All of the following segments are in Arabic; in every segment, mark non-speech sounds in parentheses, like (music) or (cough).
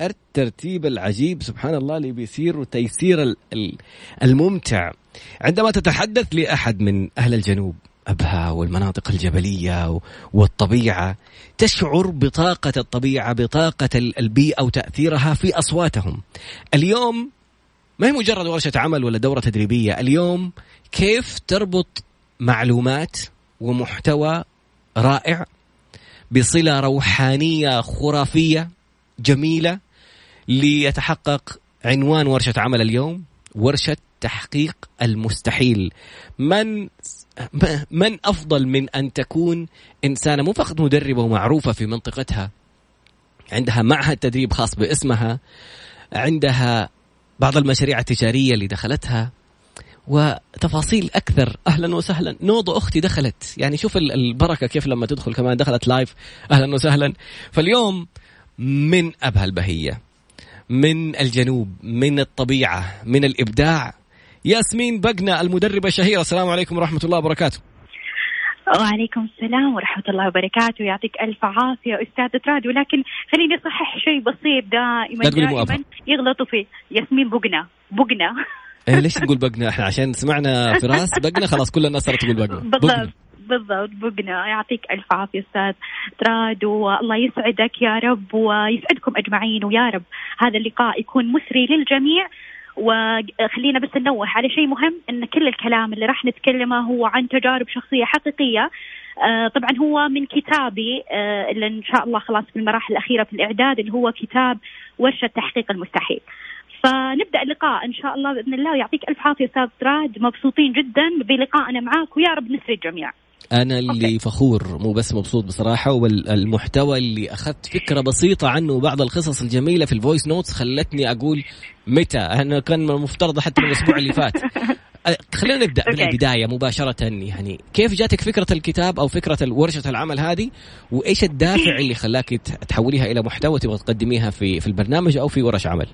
الترتيب العجيب سبحان الله اللي بيصير وتيسير الممتع. عندما تتحدث لأحد من أهل الجنوب أبها والمناطق الجبلية والطبيعة تشعر بطاقة الطبيعة بطاقة البيئة وتأثيرها في أصواتهم. اليوم ما هي مجرد ورشة عمل ولا دورة تدريبية اليوم كيف تربط معلومات ومحتوى رائع بصلة روحانية خرافية جميلة ليتحقق عنوان ورشة عمل اليوم ورشة تحقيق المستحيل. من من أفضل من أن تكون إنسانة مو فقط مدربة ومعروفة في منطقتها عندها معهد تدريب خاص باسمها عندها بعض المشاريع التجارية اللي دخلتها وتفاصيل أكثر. أهلا وسهلا. نوضة أختي دخلت. يعني شوف البركة كيف لما تدخل كمان دخلت لايف أهلا وسهلا. فاليوم من ابها البهية. من الجنوب من الطبيعة من الإبداع. ياسمين بقنا المدربة الشهيره السلام عليكم ورحمة الله وبركاته. وعليكم السلام ورحمة الله وبركاته. يعطيك ألف عافية أستاذ تراد ولكن خليني أصحح شيء بسيط دائما دائما. يغلطوا فيه ياسمين بقنا بقنا إيه ليش نقول بقنا إحنا عشان سمعنا فراس بقنا خلاص كل الناس صارت تقول بقنا بالضبط. بالضبط بقنا. يعطيك ألف عافية أستاذ تراد والله يسعدك يا رب ويسعدكم أجمعين ويا رب هذا اللقاء يكون مسري للجميع. وخلينا بس ننوه على شيء مهم إن كل الكلام اللي راح نتكلمه هو عن تجارب شخصية حقيقية. آه طبعا هو من كتابي آه اللي إن شاء الله خلاص في المراحل الأخيرة في الإعداد اللي هو كتاب ورشة تحقيق المستحيل. فنبدأ اللقاء إن شاء الله بإذن الله. يعطيك ألف عافية أستاذ راد مبسوطين جدا بلقائنا معاك ويا رب نسري الجميع. أنا اللي okay. فخور مو بس مبسوط بصراحة والمحتوى اللي أخذت فكرة بسيطة عنه وبعض القصص الجميلة في ال voice notes خلتني أقول متى؟ أنا كان المفترض حتى من الأسبوع اللي فات. (laughs) خلينا نبدأ من البداية مباشرة يعني كيف جاتك فكرة الكتاب أو فكرة ورشة العمل هذه؟ وإيش الدافع اللي خلاك تحوليها إلى محتوى تبغى تقدميها في في البرنامج أو في ورش عمل؟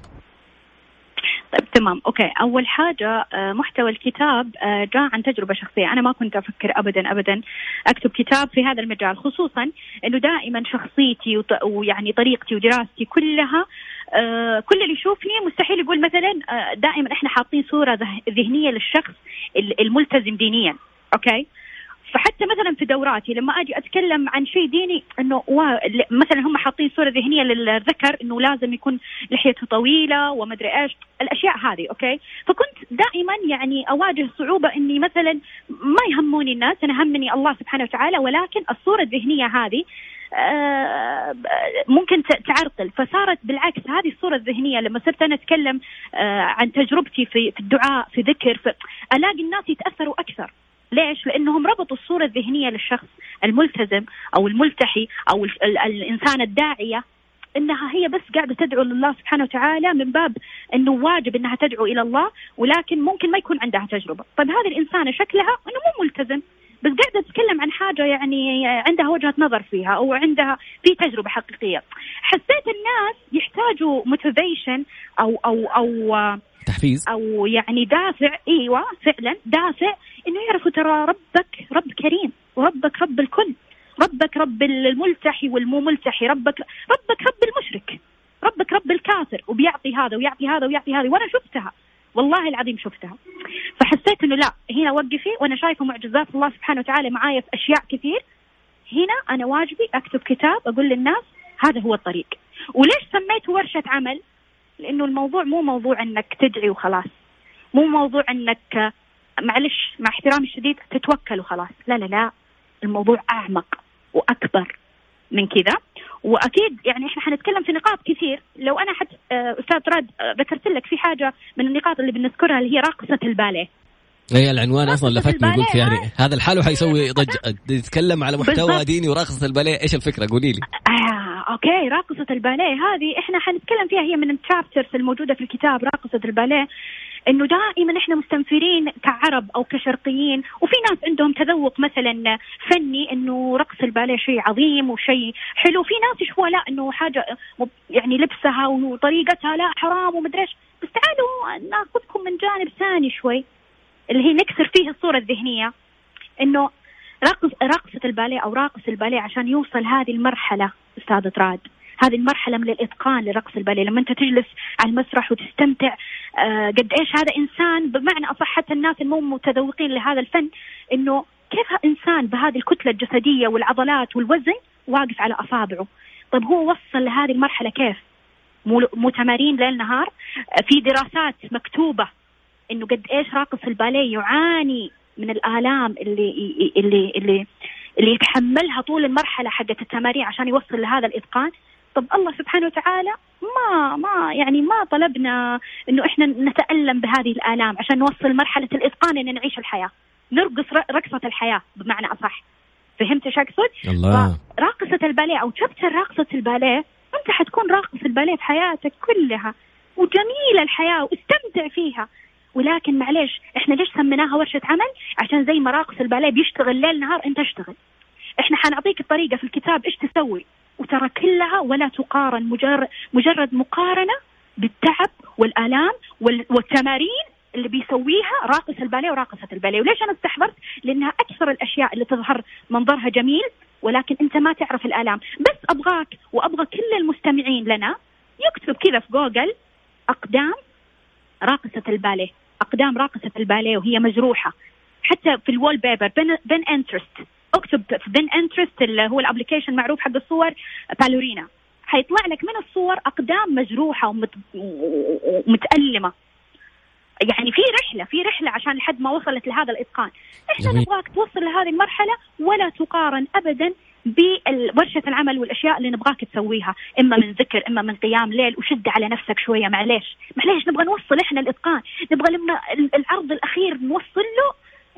طيب تمام. okay. أول حاجة آه، محتوى الكتاب آه، جاء عن تجربة شخصية. أنا ما كنت أفكر ابدا ابدا أكتب كتاب في هذا المجال خصوصا إنه دائما شخصيتي ويعني طريقتي ودراستي كلها آه، كل اللي يشوفني مستحيل يقول مثلا دائما إحنا حاطين صورة ذهنية للشخص الملتزم دينيا. okay؟ فحتى مثلا في دوراتي لما أجي أتكلم عن شيء ديني إنه مثلا هم حاطين صورة ذهنية للذكر إنه لازم يكون لحيته طويلة وما ادري إيش الأشياء هذه okay؟ فكنت دائما يعني أواجه صعوبة إني مثلا ما يهموني الناس أنا همني الله سبحانه وتعالى ولكن الصورة الذهنية هذه آه، ممكن تعرقل. فصارت بالعكس هذه الصورة الذهنية لما صرت أنا أتكلم آه، عن تجربتي في الدعاء في ذكر ألاقي الناس يتأثروا أكثر. ليش؟ لأنهم ربطوا الصورة الذهنية للشخص الملتزم أو الملتحي أو الإنسان الداعية إنها هي بس قاعدة تدعو لله سبحانه وتعالى من باب إنه واجب إنها تدعو إلى الله ولكن ممكن ما يكون عندها تجربة، طيب هذه الانسانه شكلها إنه مو ملتزم بس قاعدة تتكلم عن حاجة يعني عندها وجهة نظر فيها أو عندها في تجربة حقيقية. حسيت الناس يحتاجوا موتيفيشن أو أو أو تحفيز. أو يعني دافع. إيوه فعلا دافع إنه يعرفوا ترى ربك رب كريم وربك رب الكل. ربك رب الملتحي والمو ملتحي ربك ربك رب المشرك. ربك رب الكافر. وبيعطي هذا ويعطي هذا ويعطي هذا وأنا شفتها. والله العظيم شفتها. فحسيت إنه لا هنا وقفي وأنا شايفة معجزات الله سبحانه وتعالى معايا في أشياء كثير. هنا أنا واجبي أكتب كتاب أقول للناس هذا هو الطريق. وليش سميته ورشة عمل؟ لأنه الموضوع مو موضوع إنك تدعي وخلاص. مو موضوع إنك معلش مع احترامي الشديد تتوكل وخلاص. لا لا لا. الموضوع أعمق وأكبر. من كذا. وأكيد يعني إحنا حنتكلم في نقاط كثير. لو أنا حد آه، أستاذ راد آه، ذكرت لك في حاجة من النقاط اللي بنذكرها اللي هي راقصة الباليه. إي العنوان أصلا لفتني قلت يعني هذا الحاله حيسوي ضجة يتكلم على محتوى ديني وراقصة الباليه. إيش الفكرة؟ قولي لي. آه، okay راقصة الباليه هذه إحنا حنتكلم فيها هي من ال chapters الموجودة في الكتاب راقصة الباليه. إنه دائما إحنا مستنفرين كعرب أو كشرقيين وفي ناس عندهم تذوق مثلا فني إنه رقص الباليه شيء عظيم وشيء حلو في ناس يشوفوها لا إنه حاجة يعني لبسها وطريقتها لا حرام ومدري إيش. بس تعالوا نأخذكم من جانب ثاني شوي اللي هي نكسر فيه الصورة الذهنية. إنه رقص رقصة الباليه أو راقص الباليه عشان يوصل هذه المرحلة أستاذ راد. هذه المرحلة من الإتقان لرقص الباليه لما أنت تجلس على المسرح وتستمتع آه قد إيش هذا إنسان بمعنى أصح حتى الناس المو متذوقين لهذا الفن إنه كيف إنسان بهذه الكتلة الجسدية والعضلات والوزن واقف على أصابعه؟ طيب هو وصل لهذه المرحلة كيف؟ مو تمارين ليل نهار في دراسات مكتوبة إنه قد إيش راقص الباليه يعاني من الآلام اللي اللي اللي اللي يتحملها طول المرحلة حقت التمارين عشان يوصل لهذا الإتقان. طب الله سبحانه وتعالى ما ما يعني ما طلبنا إنه إحنا نتألم بهذه الآلام عشان نوصل مرحلة الإتقان إن نعيش الحياة نرقص رقصة الحياة بمعنى أصح فهمت إيش أقصد؟ الله راقصة الباليه أو شابتر راقصة الباليه أنت حتكون راقص الباليه في حياتك كلها وجميلة الحياة واستمتع فيها ولكن معليش إحنا ليش سميناها ورشة عمل؟ عشان زي ما راقص الباليه بيشتغل ليل نهار أنت اشتغل. إحنا حنعطيك الطريقة في الكتاب إيش تسوي وترى كلها ولا تقارن مجرد مجرد مقارنة بالتعب والآلام والتمارين اللي بيسويها راقص الباليه وراقصة الباليه، وليش أنا استحضرت؟ لأنها أكثر الأشياء اللي تظهر منظرها جميل ولكن أنت ما تعرف الآلام، بس أبغاك وأبغى كل المستمعين لنا يكتب كذا في جوجل أقدام راقصة الباليه، أقدام راقصة الباليه وهي مجروحة. حتى في ال wallpaper Pin, Pinterest اكتب في Pinterest اللي هو ال application معروف حق الصور بالورينا. حيطلع لك من الصور اقدام مجروحة ومت... ومتألمة. يعني في رحلة في رحلة عشان لحد ما وصلت لهذا الإتقان. إحنا نبغاك توصل لهذه المرحلة ولا تقارن ابدا بورشه العمل والأشياء اللي نبغاك تسويها. إما من ذكر إما من قيام ليل. وشد على نفسك شوية معليش. معليش نبغى نوصل إحنا الإتقان. نبغى لما العرض الأخير نوصل له.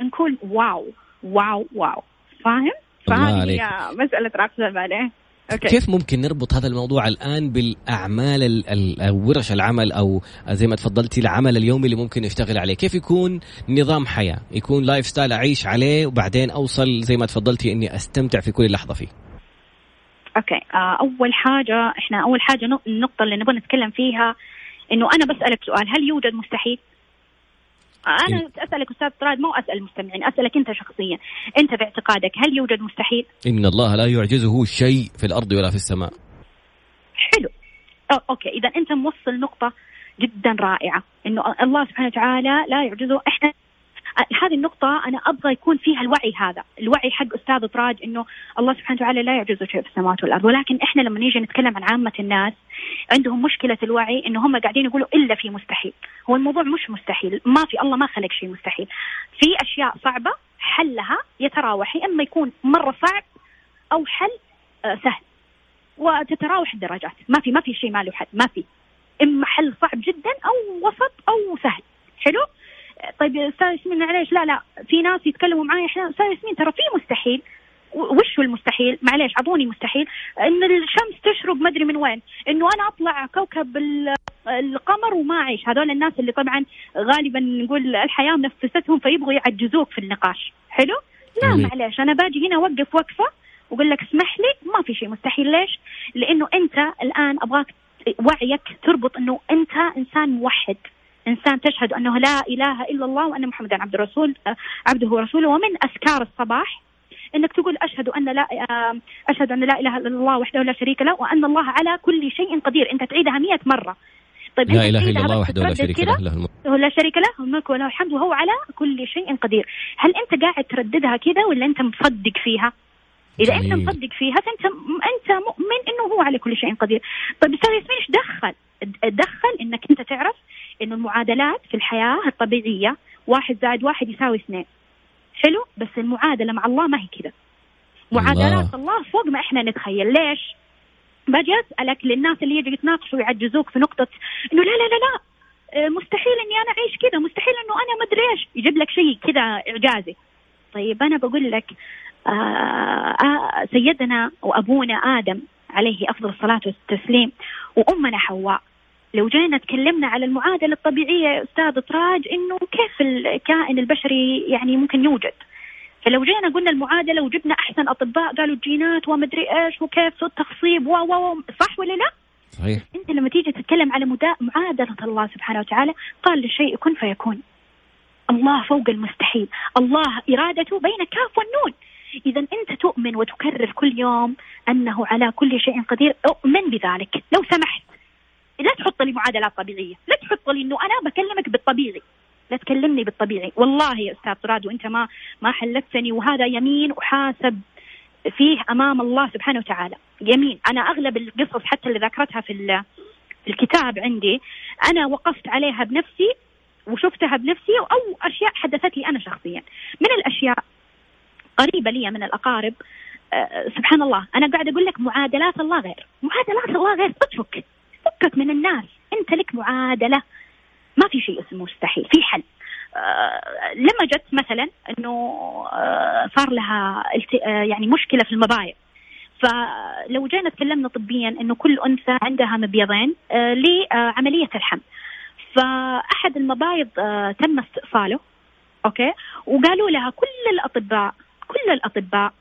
نكون واو wow wow. فاهم؟ فهذه مسألة راقصه الباليه okay. كيف ممكن نربط هذا الموضوع الآن بالأعمال أو ورش العمل أو زي ما تفضلتي العمل اليومي اللي ممكن نشتغل عليه؟ كيف يكون نظام حياة؟ يكون lifestyle أعيش عليه وبعدين أوصل زي ما تفضلتي إني أستمتع في كل لحظة فيه. okay. آه، أول حاجة إحنا أول حاجة النقطة اللي نبغى نتكلم فيها إنه أنا بسألك سؤال هل يوجد مستحيل؟ أنا. أسألك أستاذ طراد مو أسأل المستمعين أسألك أنت شخصيا. أنت باعتقادك هل يوجد مستحيل؟ إن الله لا يعجزه شيء في الأرض ولا في السماء. حلو. أو أوكي. إذا أنت موصل نقطة جدا رائعة إنه الله سبحانه وتعالى لا يعجزه إحنا هذه النقطة أنا أبغى يكون فيها الوعي هذا، الوعي حق أستاذ طراج إنه الله سبحانه وتعالى لا يعجزه شيء في السماوات والأرض، ولكن إحنا لما نيجي نتكلم عن عامة الناس عندهم مشكلة الوعي إنه هم قاعدين يقولوا إلا في مستحيل، هو الموضوع مش مستحيل، ما في الله ما خلق شيء مستحيل، في أشياء صعبة حلها يتراوح يا إما يكون مرة صعب أو حل آه سهل. وتتراوح الدرجات، ما في ما في شيء ما له حل، ما في. إما حل صعب جدا أو وسط أو سهل. حلو؟ طيب أستاذ ياسمين معليش لا لا في ناس يتكلموا معي إحنا أستاذ ياسمين ترى في مستحيل وش هو المستحيل؟ معليش أعطوني مستحيل إن الشمس تشرق مدري من وين، إنه أنا أطلع كوكب القمر وما أعيش، هذول الناس اللي طبعا غالبا نقول الحياة منفستهم فيبغوا يعجزوك في النقاش، حلو؟ لا معليش أنا باجي هنا أوقف وقفة وأقول لك اسمح لي ما في شيء مستحيل ليش؟ لأنه أنت الآن أبغاك وعيك تربط إنه أنت إنسان موحد إنسان تشهد أنه لا إله إلا الله وأن محمدا عبد الرسول عبده ورسوله. ومن أذكار الصباح إنك تقول أشهد أن لا أشهد أن لا إله إلا الله وحده لا شريك له وأن الله على كل شيء قدير. انت تعيدها مئة مرة. طيب لا إله إلا الله وحده لا شريك له له الملك. لا شريك له الملك وله الحمد وهو على كل شيء قدير. هل أنت قاعد ترددها كذا ولا أنت مصدق فيها؟ إذا جميل. انت مصدق فيها فأنت أنت مؤمن إنه هو على كل شيء قدير. طيب أستاذ ياسمين إيش دخل؟ دخل إنك أنت تعرف إنه المعادلات في الحياة الطبيعية واحد زائد واحد يساوي اثنين. حلو؟ بس المعادلة مع الله ما هي كذا. معادلات الله. الله فوق ما إحنا نتخيل. ليش؟ باجي أسألك للناس اللي يجي يتناقشوا ويعجزوك في نقطة إنه لا لا لا لا. آه، مستحيل إني أنا أعيش كذا. مستحيل إنه أنا مدري إيش. يجيب لك شيء كذا إعجازي. طيب أنا بقول لك آه، آه، سيدنا وأبونا آدم عليه أفضل الصلاة والتسليم وأمنا حواء لو جينا تكلمنا على المعادلة الطبيعية يا أستاذ طراج إنه كيف الكائن البشري يعني ممكن يوجد؟ فلو جينا قلنا المعادلة وجبنا أحسن أطباء قالوا الجينات ومدري إيش وكيف التخصيب و و صح ولا لا؟ صحيح. أنت لما تيجي تتكلم على معادلة الله سبحانه وتعالى قال للشيء كن فيكون. الله فوق المستحيل. الله إرادته بين كاف والنون. إذا أنت تؤمن وتكرر كل يوم أنه على كل شيء قدير. أؤمن بذلك. لو سمحت. تحط لي معادلات طبيعية. لا تحط لي أنه أنا بكلمك بالطبيعي. لا تكلمني بالطبيعي. والله يا أستاذ طراد وأنت ما ما حلفتني وهذا يمين أحاسب فيه أمام الله سبحانه وتعالى. يمين. أنا أغلب القصص حتى اللي ذكرتها في الكتاب عندي أنا وقفت عليها بنفسي وشفتها بنفسي أو أشياء حدثت لي أنا شخصيا. من الأشياء قريبة لي من الأقارب أه سبحان الله. أنا قاعد أقول لك معادلات الله غير. معادلات الله غير. اترك فكك من الناس أنت لك معادلة. ما في شيء اسمه مستحيل. في حل. أه لما جت مثلا إنه أه صار لها يعني مشكلة في المبايض فلو جينا تكلمنا طبيا إنه كل أنثى عندها مبيضين آه لعملية الحمل. فأحد المبايض آه تم استئصاله أوكي؟ وقالوا لها كل الأطباء كل الأطباء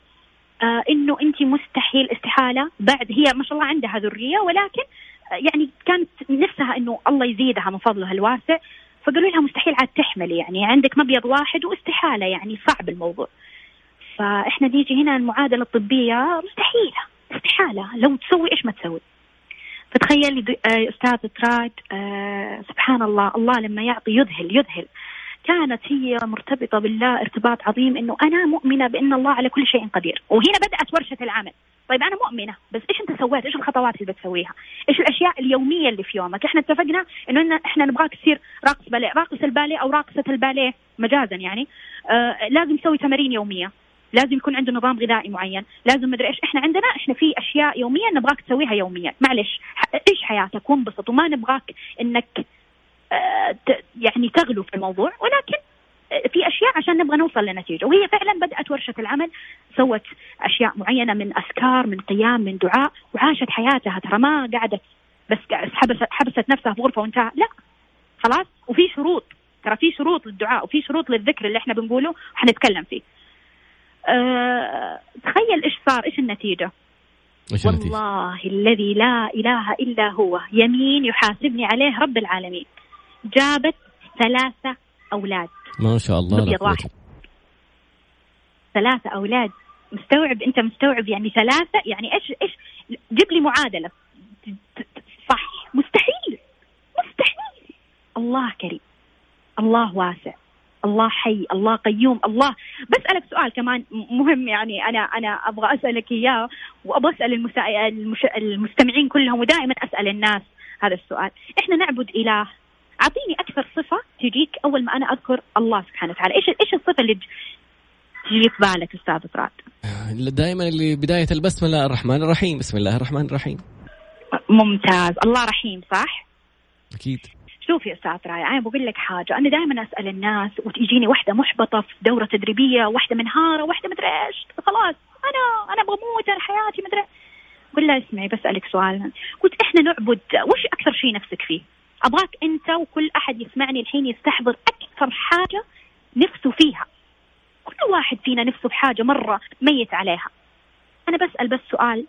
آه إنه انت مستحيل استحالة. بعد هي ما شاء الله عندها ذرية ولكن آه يعني كانت نفسها إنه الله يزيدها من فضله الواسع فقالوا لها مستحيل عاد تحملي يعني عندك مبيض واحد واستحالة يعني صعب الموضوع. فإحنا نيجي هنا المعادلة الطبية مستحيلة استحالة لو تسوي إيش ما تسوي. فتخيلي آه، أستاذ تراد آه سبحان الله الله لما يعطي يذهل يذهل. كانت هي مرتبطة بالله ارتباط عظيم إنه أنا مؤمنة بأن الله على كل شيء قدير. وهنا بدأت ورشة العمل. طيب أنا مؤمنة بس إيش أنت سويت؟ إيش الخطوات اللي بتسويها؟ إيش الأشياء اليومية اللي في يومك؟ إحنا اتفقنا إنه إحنا نبغاك تصير راقص باليه راقص الباليه أو راقصة الباليه مجازا يعني. آه لازم تسوي تمارين يومية. لازم يكون عنده نظام غذائي معين. لازم مدري إيش إحنا عندنا؟ إحنا في أشياء يوميا نبغاك تسويها يوميا. معلش عيش حياتك؟ وانبسط. وما نبغاك إنك آه يعني تغلو في الموضوع. ولكن آه، في أشياء عشان نبغى نوصل لنتيجة. وهي فعلا بدأت ورشة العمل سوت أشياء معينة من أذكار من قيام من دعاء وعاشت حياتها. ترى ما قعدت بس حبست حبست نفسها في غرفة وانتهى. لا. خلاص. وفي شروط. ترى في شروط للدعاء وفي شروط للذكر اللي إحنا بنقوله وحنتكلم فيه. أه تخيل إيش صار إيش النتيجة؟ إيش والله الذي لا إله إلا هو. يمين يحاسبني عليه رب العالمين. جابت ثلاثة أولاد. ما شاء الله لا واحد ثلاثة أولاد. مستوعب؟ أنت مستوعب يعني ثلاثة؟ يعني إيش إيش؟ جيب لي معادلة. صح. مستحيل. مستحيل. الله كريم. الله واسع. الله حي. الله قيوم. الله. بسألك سؤال كمان مهم يعني أنا أنا أبغى أسألك إياه وأبغى أسأل المسا... المش... المستمعين كلهم ودائما أسأل الناس هذا السؤال. إحنا نعبد إله. أعطيني أكثر صفة تجيك أول ما أنا أذكر الله سبحانه وتعالى. إيش إيش الصفة اللي تجي في بالك أستاذ فراد دائما اللي بداية البسم الله الرحمن الرحيم. بسم الله الرحمن الرحيم. ممتاز. الله رحيم صح؟ أكيد. شوف يا أستاذ راي أنا بقول لك حاجة. أنا دائما أسأل الناس وتجيني واحدة محبطة في دورة تدريبية واحدة منهاره واحدة مدري إيش. خلاص أنا أنا بموت أنا حياتي مدري. قل لها اسمعي بسألك سؤال. قلت إحنا نعبد وش أكثر شيء نفسك فيه؟ أبغاك أنت وكل أحد يسمعني الحين يستحضر أكثر حاجة نفسه فيها. كل واحد فينا نفسه بحاجة مرة ميت عليها. أنا بسأل بس سؤال.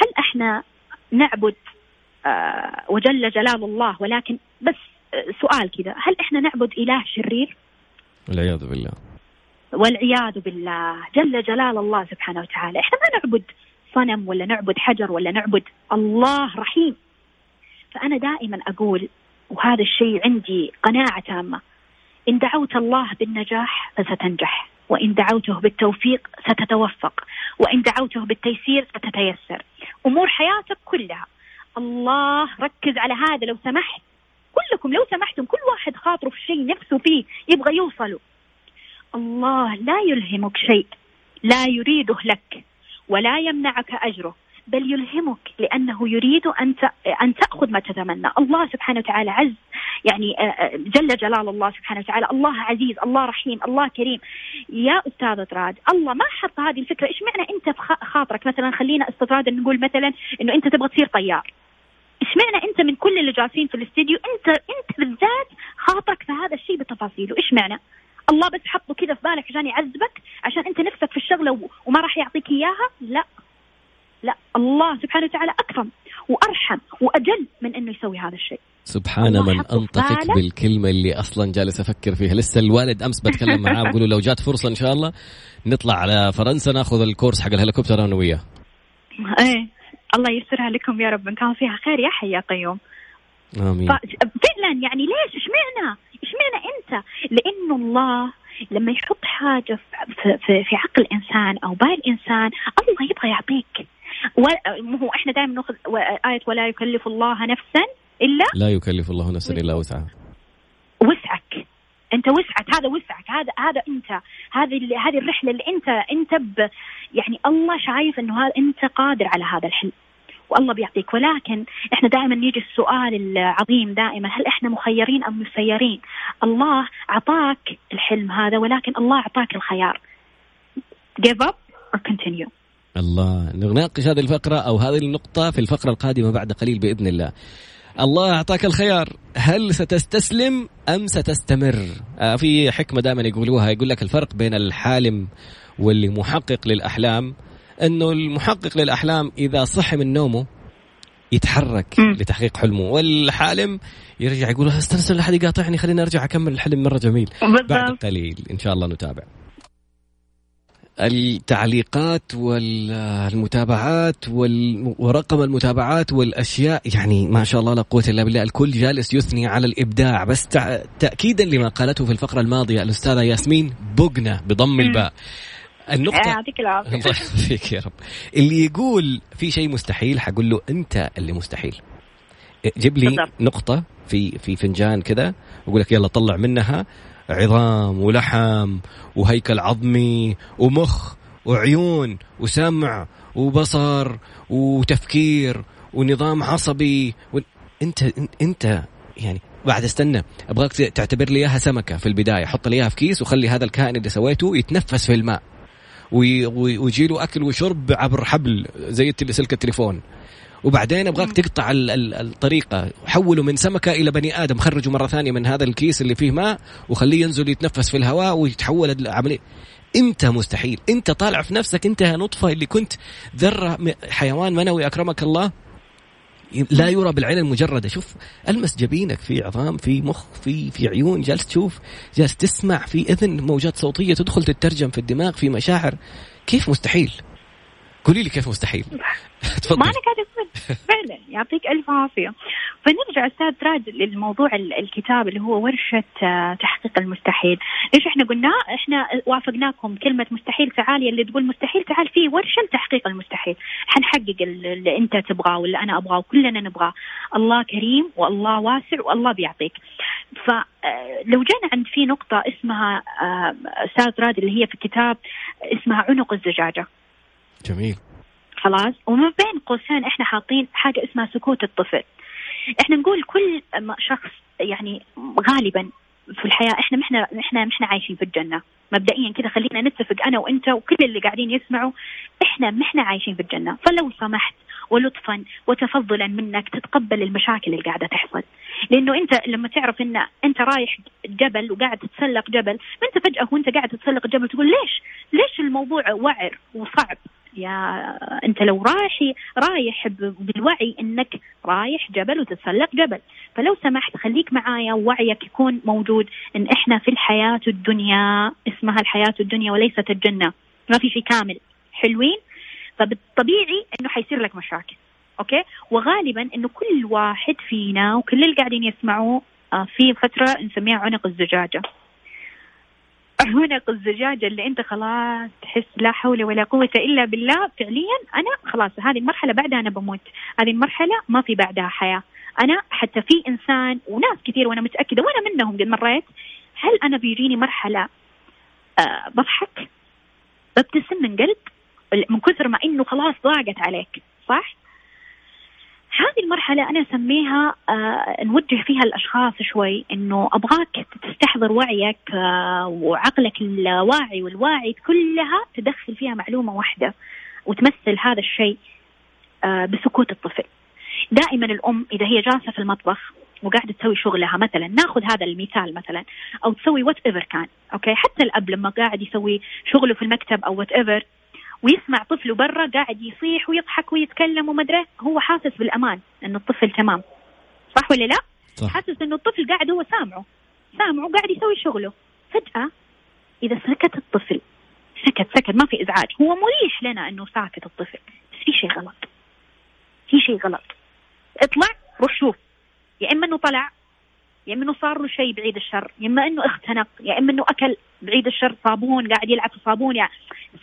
هل إحنا نعبد آه، وجل جلال الله؟ ولكن بس آه، سؤال كذا. هل إحنا نعبد إله شرير؟ والعياذ بالله. والعياذ بالله. جل جلال الله سبحانه وتعالى. إحنا ما نعبد صنم ولا نعبد حجر ولا نعبد الله رحيم. فأنا دائما أقول وهذا الشيء عندي قناعة تامة إن دعوت الله بالنجاح فستنجح وإن دعوته بالتوفيق ستتوفق وإن دعوته بالتيسير ستتيسر. أمور حياتك كلها. الله ركز على هذا لو سمحت. كلكم لو سمحتم كل واحد خاطره في شيء نفسه فيه يبغى يوصله. الله لا يلهمك شيء لا يريده لك ولا يمنعك أجره. بل يلهمك لأنه يريد أن أن تأخذ ما تتمنى، الله سبحانه وتعالى عز يعني آه، آه، جل جلال الله سبحانه وتعالى، الله عزيز، الله رحيم، الله كريم. يا أستاذ طراد، الله ما حط هذه الفكرة، إيش معنى أنت في خاطرك؟ مثلا خلينا استطراد نقول مثلا إنه أنت تبغى تصير طيار. اشمعنى أنت من كل اللي جالسين في الاستديو انت أنت بالذات خاطرك في هذا الشيء بتفاصيله؟ إيش معنى؟ الله بس حطه كذا في بالك عشان يعذبك عشان أنت نفسك في الشغلة وما راح يعطيك إياها؟ لا. لا الله سبحانه وتعالى أكرم وأرحم وأجل من إنه يسوي هذا الشيء. سبحان من انطقك بالكلمة اللي أصلا جالس أفكر فيها. لسه الوالد أمس بتكلم معاه (laughs) بقول له لو جات فرصة إن شاء الله نطلع على فرنسا ناخذ الكورس حق الهليكوبتر أنا وياه. إيه الله ييسرها لكم يا رب. إن كان فيها خير يا حي يا قيوم. آمين. فعلا يعني ليش؟ اشمعنى اشمعنى أنت؟ لأنه الله لما يحط حاجة في, في, في عقل إنسان أو بال إنسان الله يبغى يعطيك. هو إحنا دائما نأخذ آية ولا يكلف الله نفسا إلا لا يكلف الله نفسا إلا وسعها وسعك أنت وسعك هذا وسعك هذا هذا أنت هذه هذه الرحلة اللي أنت أنت ب يعني الله شايف إنه هذا أنت قادر على هذا الحلم والله بيعطيك ولكن إحنا دائما نيجي السؤال العظيم دائما هل إحنا مخيرين أم مسيرين؟ الله أعطاك الحلم هذا ولكن الله أعطاك الخيار. give up or continue. الله. نناقش هذه الفقرة أو هذه النقطة في الفقرة القادمة بعد قليل بإذن الله. الله أعطاك الخيار. هل ستستسلم أم ستستمر؟ آه في حكمة دائما يقولوها يقول لك الفرق بين الحالم واللي محقق للأحلام أنه المحقق للأحلام إذا صحي من نومه يتحرك م. لتحقيق حلمه والحالم يرجع يقول استنى استنى لحد يقاطعني خليني أرجع أكمل الحلم مرة جميل. بالضبط. بعد قليل إن شاء الله نتابع. التعليقات والمتابعات ورقم المتابعات والأشياء. يعني ما شاء الله لا قوة إلا بالله الكل جالس يثني على الإبداع. بس تاكيدا لما قالته في الفقرة الماضية الأستاذة ياسمين بوقنا بضم الباء. النقطة يعطيك العافية. (laughs) الله يعافيك يا رب. اللي يقول في شيء مستحيل حقول له أنت اللي مستحيل. جيب لي بالضبط. نقطة في في فنجان كذا وأقول لك يلا طلع منها. عظام ولحم وهيكل عظمي ومخ وعيون وسمع وبصر وتفكير ونظام عصبي و... انت انت يعني بعد استنى أبغاك تعتبر لي إياها سمكة في البداية حط لي إياها في كيس وخلي هذا الكائن اللي سويته يتنفس في الماء. ويجي له أكل وشرب عبر حبل زي سلك التليفون. وبعدين أبغاك تقطع الطريقة. حوله من سمكة إلى بني آدم. خرجه مرة ثانية من هذا الكيس اللي فيه ماء وخليه ينزل يتنفس في الهواء ويتحول العملية أنت مستحيل. أنت طالع في نفسك. أنت نطفة اللي كنت ذرة حيوان منوي أكرمك الله. لا يرى بالعين المجردة. شوف ألمس جبينك. في عظام في مخ في في عيون. جالس تشوف جالس تسمع. في إذن موجات صوتية تدخل تترجم في الدماغ في مشاعر. كيف مستحيل؟ قولي لي كيف مستحيل. (laughs) تفضل ما أنا قاعدة أقول. فعلا يعطيك ألف عافية. فنرجع أستاذ راد للموضوع الكتاب اللي هو ورشة آه، تحقيق المستحيل. إيش إحنا قلنا؟ إحنا وافقناكم كلمة مستحيل تعالي اللي تقول مستحيل تعال في ورشة لتحقيق المستحيل. حنحقق اللي أنت تبغاه واللي أنا أبغاه وكلنا نبغاه. الله كريم والله واسع والله بيعطيك. فلو آه، جينا عند في نقطة اسمها آه، أستاذ راد اللي هي في الكتاب اسمها عنق الزجاجة. جميل. خلاص؟ ومن بين قوسين إحنا حاطين حاجة اسمها سكوت الطفل. إحنا نقول كل شخص يعني غالبا في الحياة إحنا إحنا إحنا إحنا عايشين في الجنة. مبدئيا كذا خلينا نتفق أنا وأنت وكل اللي قاعدين يسمعوا إحنا إحنا عايشين في الجنة. فلو سمحت ولطفا وتفضلا منك تتقبل المشاكل اللي قاعدة تحصل. لأنه أنت لما تعرف إن أنت رايح جبل وقاعد تتسلق جبل أنت فجأة وأنت قاعد تتسلق جبل تقول ليش؟ ليش الموضوع وعر وصعب؟ يا أنت لو رايح رايح بالوعي إنك رايح جبل وتتسلق جبل. فلو سمحت خليك معايا ووعيك يكون موجود إن إحنا في الحياة الدنيا اسمها الحياة الدنيا وليست الجنة. ما في شيء كامل. حلوين؟ فبالطبيعي إنه حيصير لك مشاكل. أوكي؟ وغالبا إنه كل واحد فينا وكل اللي قاعدين يسمعوا آه، في فترة نسميها عنق الزجاجة. عنق الزجاجة اللي أنت خلاص تحس لا حول ولا قوة إلا بالله. فعليا أنا خلاص هذه المرحلة بعدها أنا بموت. هذه المرحلة ما في بعدها حياة. أنا حتى في إنسان وناس كثير وأنا متأكدة وأنا منهم قد مريت. هل أنا بيجيني مرحلة أه بضحك؟ ببتسم من قلب؟ من كثر ما إنه خلاص ضاقت عليك صح؟ هذه المرحلة أنا أسميها آه نوجه فيها الأشخاص شوي إنه أبغاك تستحضر وعيك آه وعقلك الواعي والواعي كلها تدخل فيها معلومة واحدة وتمثل هذا الشيء آه بسكوت الطفل. دائما الأم إذا هي جالسة في المطبخ وقاعدة تسوي شغلها مثلا ناخذ هذا المثال مثلا أو تسوي whatever كان okay حتى الأب لما قاعد يسوي شغله في المكتب أو whatever ويسمع طفله برا قاعد يصيح ويضحك ويتكلم وما ادري هو حاسس بالأمان انه الطفل تمام. صح ولا لا؟ صح. حاسس انه الطفل قاعد هو سامعه. سامعه قاعد يسوي شغله. فجأة إذا سكت الطفل سكت سكت ما في إزعاج. هو مريح لنا إنه ساكت الطفل. بس في شيء غلط. في شيء غلط. اطلع روح شوف. يا إما إنه طلع يا إما إنه صار له شيء بعيد الشر يا إما إنه اختنق يا إما إنه أكل بعيد الشر صابون قاعد يلعب في صابون يعني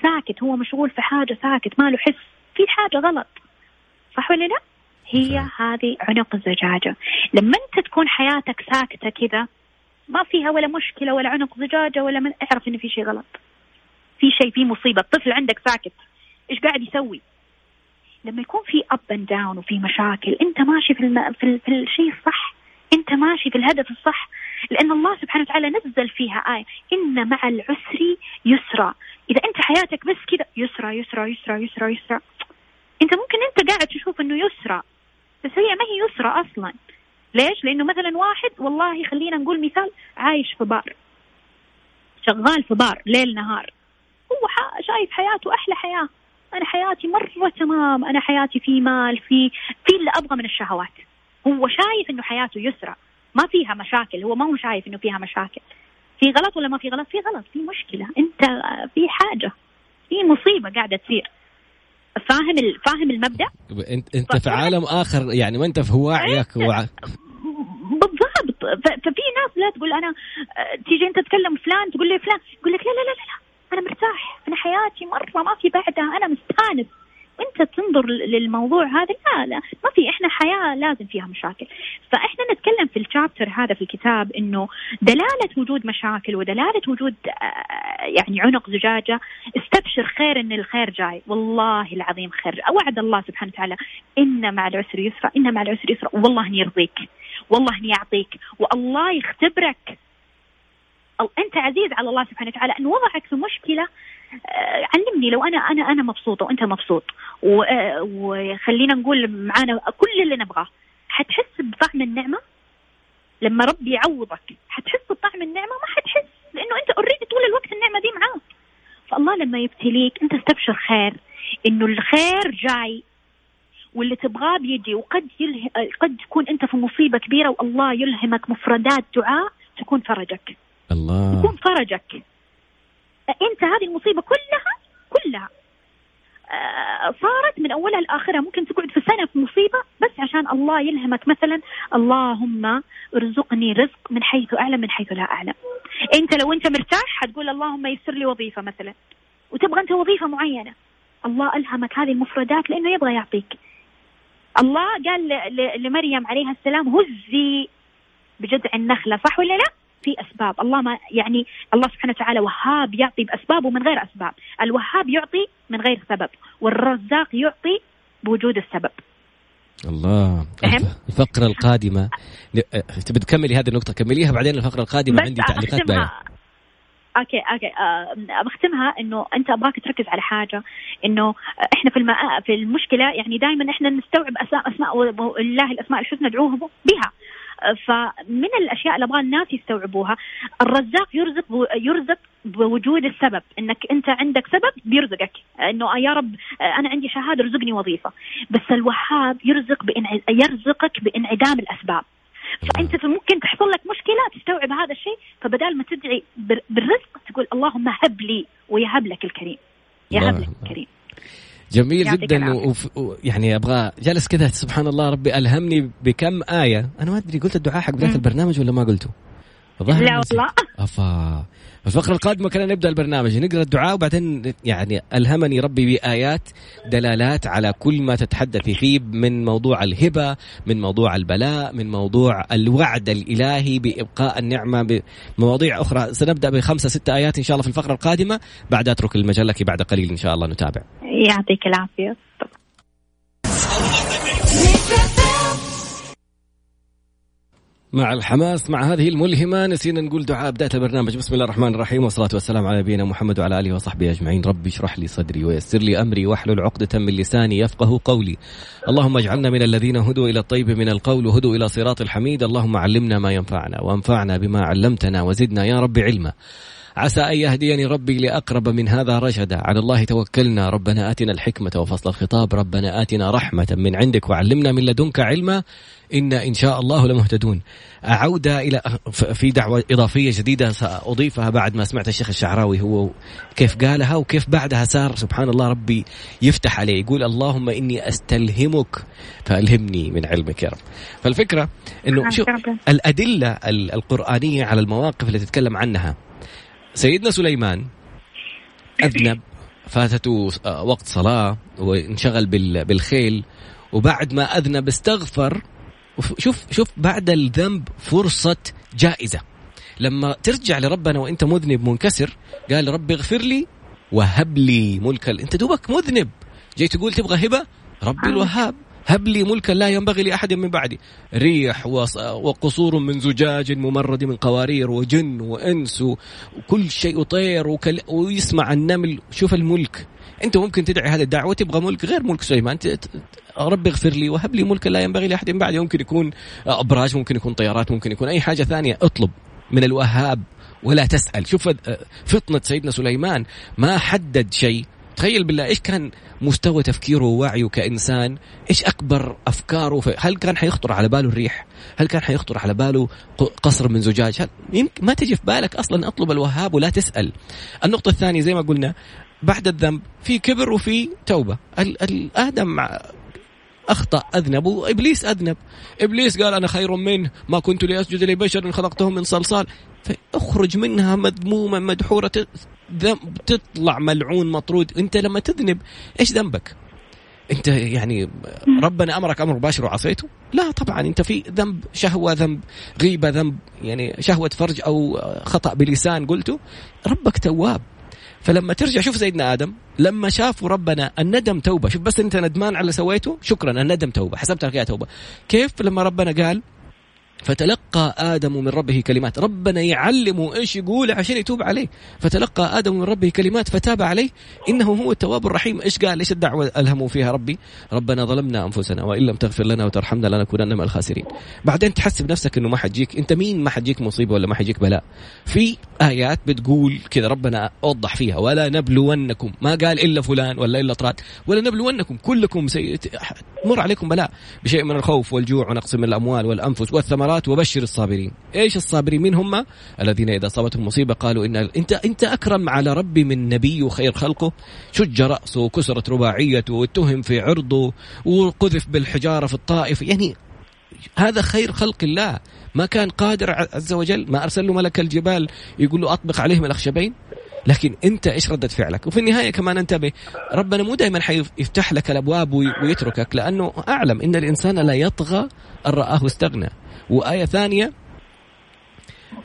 ساكت هو مشغول في حاجة ساكت ما له حس في حاجة غلط. صح ولا لا؟ هي هذه عنق الزجاجه لما انت تكون حياتك ساكتة كذا ما فيها ولا مشكلة ولا عنق زجاجة ولا من اعرف انه في شيء غلط. في شيء في مصيبة الطفل عندك ساكت. إيش قاعد يسوي؟ لما يكون في up and down وفي مشاكل أنت ماشي في الم... في, ال... في الشيء الصح. أنت ماشي في الهدف الصح. لأن الله سبحانه وتعالى نزل فيها آية إن مع العسر يسرا. إذا أنت حياتك بس كذا يسرا يسرا يسرا يسرا يسرا. أنت ممكن أنت قاعد تشوف إنه يسرا بس هي ما هي يسرا أصلا. ليش؟ لأنه مثلا واحد والله خلينا نقول مثال عايش في بار. شغال في بار ليل نهار. هو شايف حياته أحلى حياة. أنا حياتي مرة تمام أنا حياتي في مال في في اللي أبغى من الشهوات. هو شايف إنه حياته يسرى ما فيها مشاكل هو ما هو شايف إنه فيها مشاكل. في غلط ولا ما في غلط؟ في غلط في مشكلة. انت في حاجة في مصيبة قاعدة تصير. فاهم فاهم المبدأ؟ انت انت في عالم آخر يعني ما انت في وعيك وع... بالضبط. ففي ناس لا تقول أنا تيجي أنت تكلم فلان تقول لي فلان يقول لك لا لا لا لا أنا مرتاح أنا حياتي مرة ما في بعدها أنا مستانس. وانت تنظر للموضوع هذا لا لا ما في إحنا حياة لازم فيها مشاكل. فاحنا نتكلم في الشابتر هذا في الكتاب إنه دلالة وجود مشاكل ودلالة وجود آه، يعني عنق زجاجة استبشر خير إن الخير جاي. والله العظيم خير. وعد الله سبحانه وتعالى إن مع العسر يسرا إن مع العسر يسرا والله يرضيك والله يعطيك والله يختبرك. أنت عزيز على الله سبحانه وتعالى إن وضعك في مشكلة آه، علمني لو أنا أنا أنا مبسوطه وأنت مبسوط. آه، وخلينا نقول معانا كل اللي نبغاه. حتحس بطعم النعمة؟ لما ربي يعوضك حتحس بطعم النعمة؟ ما حتحس لأنه أنت اوريدي طول الوقت النعمة دي معاك. فالله لما يبتليك أنت استبشر خير. إنه الخير جاي واللي تبغاه بيجي. وقد يله... قد تكون أنت في مصيبة كبيرة والله يلهمك مفردات دعاء تكون فرجك. الله تكون فرجك أنت هذه المصيبة كلها كلها آه، صارت من أولها لآخرها ممكن تقعد في سنة في مصيبة بس عشان الله يلهمك مثلا اللهم ارزقني رزق من حيث أعلم من حيث لا أعلم. أنت لو أنت مرتاح حتقول اللهم يسر لي وظيفة مثلا وتبغى أنت وظيفة معينة. الله ألهمك هذه المفردات لأنه يبغى يعطيك. الله قال لمريم عليها السلام هزي بجذع النخلة صح ولا لا؟ في أسباب. الله ما يعني الله سبحانه وتعالى وهاب يعطي باسباب ومن غير أسباب. الوهاب يعطي من غير سبب. والرزاق يعطي بوجود السبب. الله. فهم؟ الفقرة القادمة تبي تكملي هذه النقطة؟ كمليها بعدين الفقرة القادمة. عندي تعليقات باية okay okay. أه بختمها إنه أنت أبغاك تركز على حاجة. إنه إحنا في. في المشكلة يعني دائما إحنا نستوعب أسماء أسماء الله الأسماء الحسنى ندعوه بها. فمن الأشياء اللي أبغى الناس يستوعبوها الرزاق يرزق يرزق بوجود السبب. إنك أنت عندك سبب بيرزقك. إنه يا رب أنا عندي شهادة ارزقني وظيفة. بس الوهاب يرزق بإنع... يرزقك بإنعدام الأسباب. فأنت ممكن تحصل لك مشكلة تستوعب هذا الشيء فبدال ما تدعي بالرزق تقول اللهم هب لي ويهب لك الكريم. يهب لك الكريم. جميل جدا ويعني أبغى جالس كذا سبحان الله ربي ألهمني بكم آية. أنا ما أدري قلت الدعاء حق بدايه البرنامج ولا ما قلته؟ لا والله. (laughs) أفا. الفقرة القادمة كنا نبدأ البرنامج. نقرأ الدعاء وبعدين يعني ألهمني ربي بآيات دلالات على كل ما تتحدثي فيه من موضوع الهبة من موضوع البلاء من موضوع الوعد الإلهي بإبقاء النعمة بمواضيع أخرى. سنبدأ بخمسة ستة آيات إن شاء الله في الفقرة القادمة. بعد أترك المجال لك بعد قليل إن شاء الله نتابع. يعطيك العافية. مع الحماس مع هذه الملهمة. نسينا نقول دعاء بداية البرنامج. بسم الله الرحمن الرحيم والصلاة والسلام على نبينا محمد وعلى آله وصحبه أجمعين. ربي اشرح لي صدري ويسر لي أمري واحلل عقدة من لساني يفقه قولي. اللهم اجعلنا من الذين هدوا إلى الطيب من القول وهدوا إلى صراط الحميد. اللهم علمنا ما ينفعنا وانفعنا بما علمتنا وزدنا يا رب علما. عسى أن يهديني ربي لأقرب من هذا رشدا. على الله توكلنا. ربنا آتنا الحكمة وفصل الخطاب. ربنا آتنا رحمة من عندك وعلمنا من لدنك علما. إنا إن شاء الله لمهتدون. أعود إلى في دعوة إضافية جديدة سأضيفها بعد ما سمعت الشيخ الشعراوي هو كيف قالها وكيف بعدها صار. سبحان الله ربي يفتح عليه يقول اللهم إني أستلهمك فألهمني من علمك يا رب. فالفكرة أنه شو الأدلة القرآنية على المواقف اللي تتكلم عنها. سيدنا سليمان أذنب فاتته وقت صلاة وانشغل بالخيل وبعد ما أذنب استغفر شوف شوف بعد الذنب فرصة جائزة. لما ترجع لربنا وأنت مذنب منكسر قال ربي اغفر لي وهب لي ملكا. أنت دوبك مذنب. جاي تقول تبغى هبة؟ ربي الوهاب. هب لي ملكا لا ينبغي لأحد من بعدي. ريح وقصور من زجاج ممرد من قوارير وجن وأنس وكل شيء وطير وكل ويسمع النمل. شوف الملك. انت ممكن تدعي هذه الدعوة تبغى ملك غير ملك سليمان ربي اغفر لي وهب لي ملكا لا ينبغي لأحد. من بعدي ممكن يكون أبراج ممكن يكون طيارات ممكن يكون أي حاجة ثانية. اطلب من الوهاب ولا تسأل. شوف فطنة سيدنا سليمان ما حدد شيء. تخيل بالله إيش كان مستوى تفكيره ووعيه كإنسان؟ إيش أكبر أفكاره؟ هل كان حيخطر على باله الريح؟ هل كان حيخطر على باله قصر من زجاج؟ هل يمكن ما تجي في بالك أصلا أطلب الوهاب ولا تسأل. النقطة الثانية زي ما قلنا بعد الذنب في كبر وفي توبة. الادم أخطأ أذنب وإبليس أذنب. إبليس قال أنا خير منه ما كنت لأسجد لبشر خلقته من صلصال. فاخرج منها مذموما مدحورة تطلع ملعون مطرود. أنت لما تذنب إيش ذنبك؟ أنت يعني ربنا أمرك أمر مباشر وعصيته؟ لا طبعا أنت في ذنب شهوة ذنب غيبة ذنب يعني شهوة فرج أو خطأ بلسان قلته. ربك تواب. فلما ترجع شوف سيدنا آدم لما شافوا ربنا الندم توبة شوف بس أنت ندمان على اللي سويته شكرا الندم توبة حسبتها فيها توبة. كيف؟ لما ربنا قال فتلقى آدم من ربه كلمات. ربنا يعلمه إيش يقول عشان يتوب عليه. فتلقى آدم من ربه كلمات فتاب عليه. إنه هو التواب الرحيم. إيش قال؟ إيش الدعوة ألهموا فيها ربي؟ ربنا ظلمنا أنفسنا وإن لم تغفر لنا وترحمنا لنكونن من الخاسرين. بعدين تحسب نفسك إنه ما حتجيك. أنت مين؟ ما حتجيك مصيبة ولا ما حيجيك بلاء. في آيات بتقول كذا ربنا وضح فيها. ولا نبلونكم. ما قال إلا فلان ولا إلا طراد. ولا نبلونكم. كلكم سي... مر عليكم بلاء بشيء من الخوف والجوع ونقص من الأموال والأنفس والثمرات الثمرات وبشر الصابرين. إيش الصابرين؟ مين هم؟ الذين إذا أصابتهم مصيبة قالوا إن انت أنت أكرم على ربي من نبي وخير خلقه. شج رأسه وكسرت رباعيته واتهم في عرضه وقذف بالحجارة في الطائف. يعني هذا خير خلق الله. ما كان قادر عز وجل ما أرسل له ملك الجبال يقول له أطبق عليهم الأخشبين. لكن انت إيش ردة فعلك؟ وفي النهاية كمان انتبه ربنا مو دائما حيفتح لك الأبواب ويتركك لأنه أعلم إن الإنسان لا يطغى أن رآه استغنى. وآية ثانية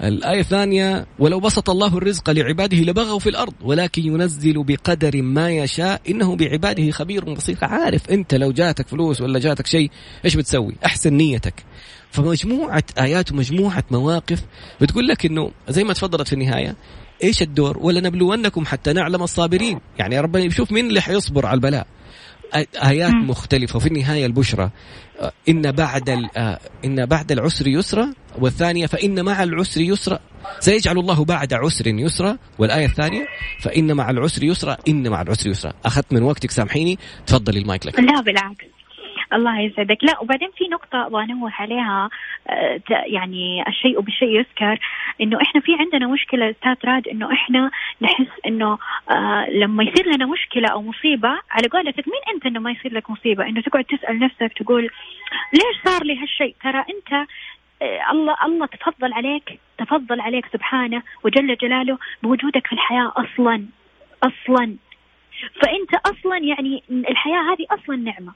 الآية الثانية ولو بسط الله الرزق لعباده لبغوا في الأرض ولكن ينزل بقدر ما يشاء إنه بعباده خبير بصير. عارف أنت لو جاتك فلوس ولا جاتك شيء إيش بتسوي؟ أحسن نيتك. فمجموعة آيات ومجموعة مواقف بتقول لك إنه زي ما تفضلت في النهاية إيش الدور؟ ولا نبلونكم حتى نعلم الصابرين. يعني ربنا يشوف مين اللي حيصبر على البلاء. آيات مختلفة وفي النهاية البشرى. آه، إن بعد آه، إن بعد العسر يسرا والثانية فإن مع العسر يسرا. سيجعل الله بعد عسر يسرا والآية الثانية فإن مع العسر يسرا إن مع العسر يسرا. أخذت من وقتك سامحيني. تفضلي المايك لك. لا بالعكس. الله يسعدك. لا وبعدين في نقطة أبغى أنوه عليها آه، يعني الشيء بالشيء يذكر إنه إحنا في عندنا مشكلة أستاذ راد إنه إحنا نحس إنه آه لما يصير لنا مشكلة أو مصيبة على قولتك مين أنت إنه ما يصير لك مصيبة؟ إنه تقعد تسأل نفسك تقول ليش صار لي هالشيء؟ ترى أنت آه، الله الله تفضل عليك تفضل عليك سبحانه وجل جلاله بوجودك في الحياة أصلا أصلا. فأنت أصلا يعني الحياة هذه أصلا نعمة.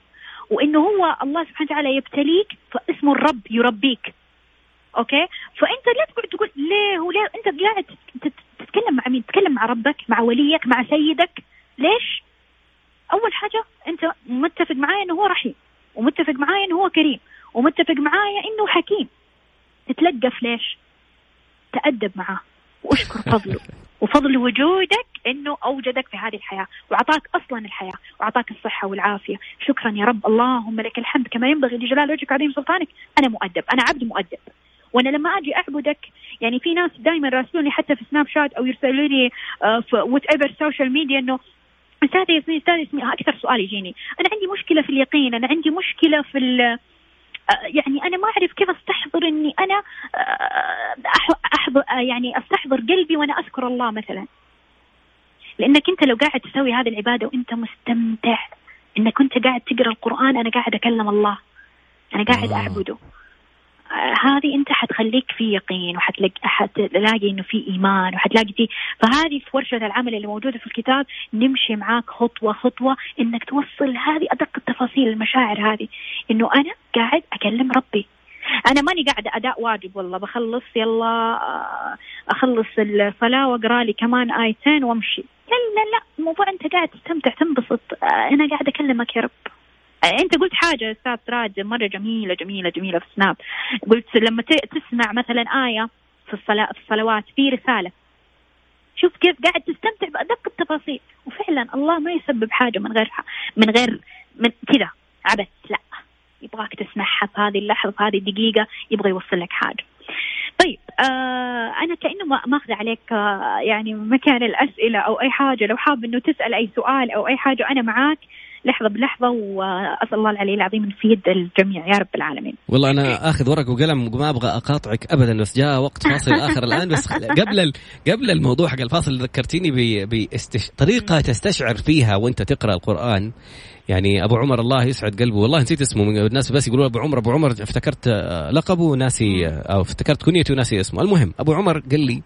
وإنه هو الله سبحانه وتعالى يبتليك فاسمه الرب يربيك. أوكي؟ فأنت لا تقعد تقول ليه وليه أنت قاعد تتكلم مع مين؟ تتكلم مع ربك مع وليك مع سيدك. ليش؟ أول حاجة أنت متفق معايا إنه هو رحيم ومتفق معايا إنه هو كريم ومتفق معايا إنه حكيم. تتلقف ليش؟ تأدب معاه. وأشكر فضله. (laughs) وفضل وجودك إنه أوجدك في هذه الحياة وأعطاك أصلا الحياة وأعطاك الصحة والعافية. شكرا يا رب اللهم لك الحمد. كما ينبغي لجلال وجهك وعظيم سلطانك أنا مؤدب أنا عبد مؤدب. وأنا لما أجي أعبدك يعني في ناس دائما يراسلوني حتى في سناب شات أو يرسلوا لي آه، في whatever social media إنه أستاذ ياسمين أستاذ ياسمين. أكثر سؤال يجيني. أنا عندي مشكلة في اليقين أنا عندي مشكلة في آه، يعني أنا ما أعرف كيف أستحضر إني أنا احضر يعني أستحضر قلبي وأنا أذكر الله مثلا. لأنك أنت لو قاعد تسوي هذه العبادة وأنت مستمتع إنك كنت قاعد تقرأ القرآن أنا قاعد أكلم الله. أنا قاعد آه. أعبده. آه هذه أنت حتخليك في يقين وحتلاقي إنه في إيمان وحتلاقي في فهذه في ورشة العمل اللي موجودة في الكتاب. نمشي معاك خطوة خطوة إنك توصل هذه أدق التفاصيل المشاعر هذه. إنه أنا قاعد أكلم ربي. أنا ماني قاعدة أداء واجب والله. بخلص يلا آه، أخلص الصلاه وأقرأ لي كمان آيتين وأمشي. لا لا لا الموضوع أنت قاعد تستمتع تنبسط. آه، أنا قاعد أكلمك يا رب. أنت قلت حاجة أستاذ سراج مرة جميلة جميلة جميلة في سناب قلت لما تسمع مثلا آية في الصلاه في الصلوات في رسالة شوف كيف قاعد تستمتع بأدق التفاصيل. وفعلا الله ما يسبب حاجة من غير من غير من كذا عبث لا. يبغاك تسمعها في هذه اللحظة في هذه الدقيقة يبغى يوصل لك حاجة. طيب آه أنا كأنه ماخذه عليك آه يعني مكان الأسئلة أو أي حاجة. لو حاب إنه تسأل أي سؤال أو أي حاجة أنا معاك لحظة بلحظة وأسأل الله العلي العظيم أن يفيد الجميع. يا رب العالمين. والله أنا آخذ ورق وقلم وما أبغى أقاطعك ابدا بس جاء وقت فاصل آخر الآن. بس (laughs) قبل قبل الموضوع حق الفاصل ذكرتيني بطريقه تستشعر فيها وأنت تقرأ القرآن. يعني أبو عمر الله يسعد قلبه. والله نسيت اسمه من الناس بس يقولوا أبو عمر أبو عمر افتكرت لقبه وناسي أو افتكرت كنيته وناسي اسمه. المهم أبو عمر قال لي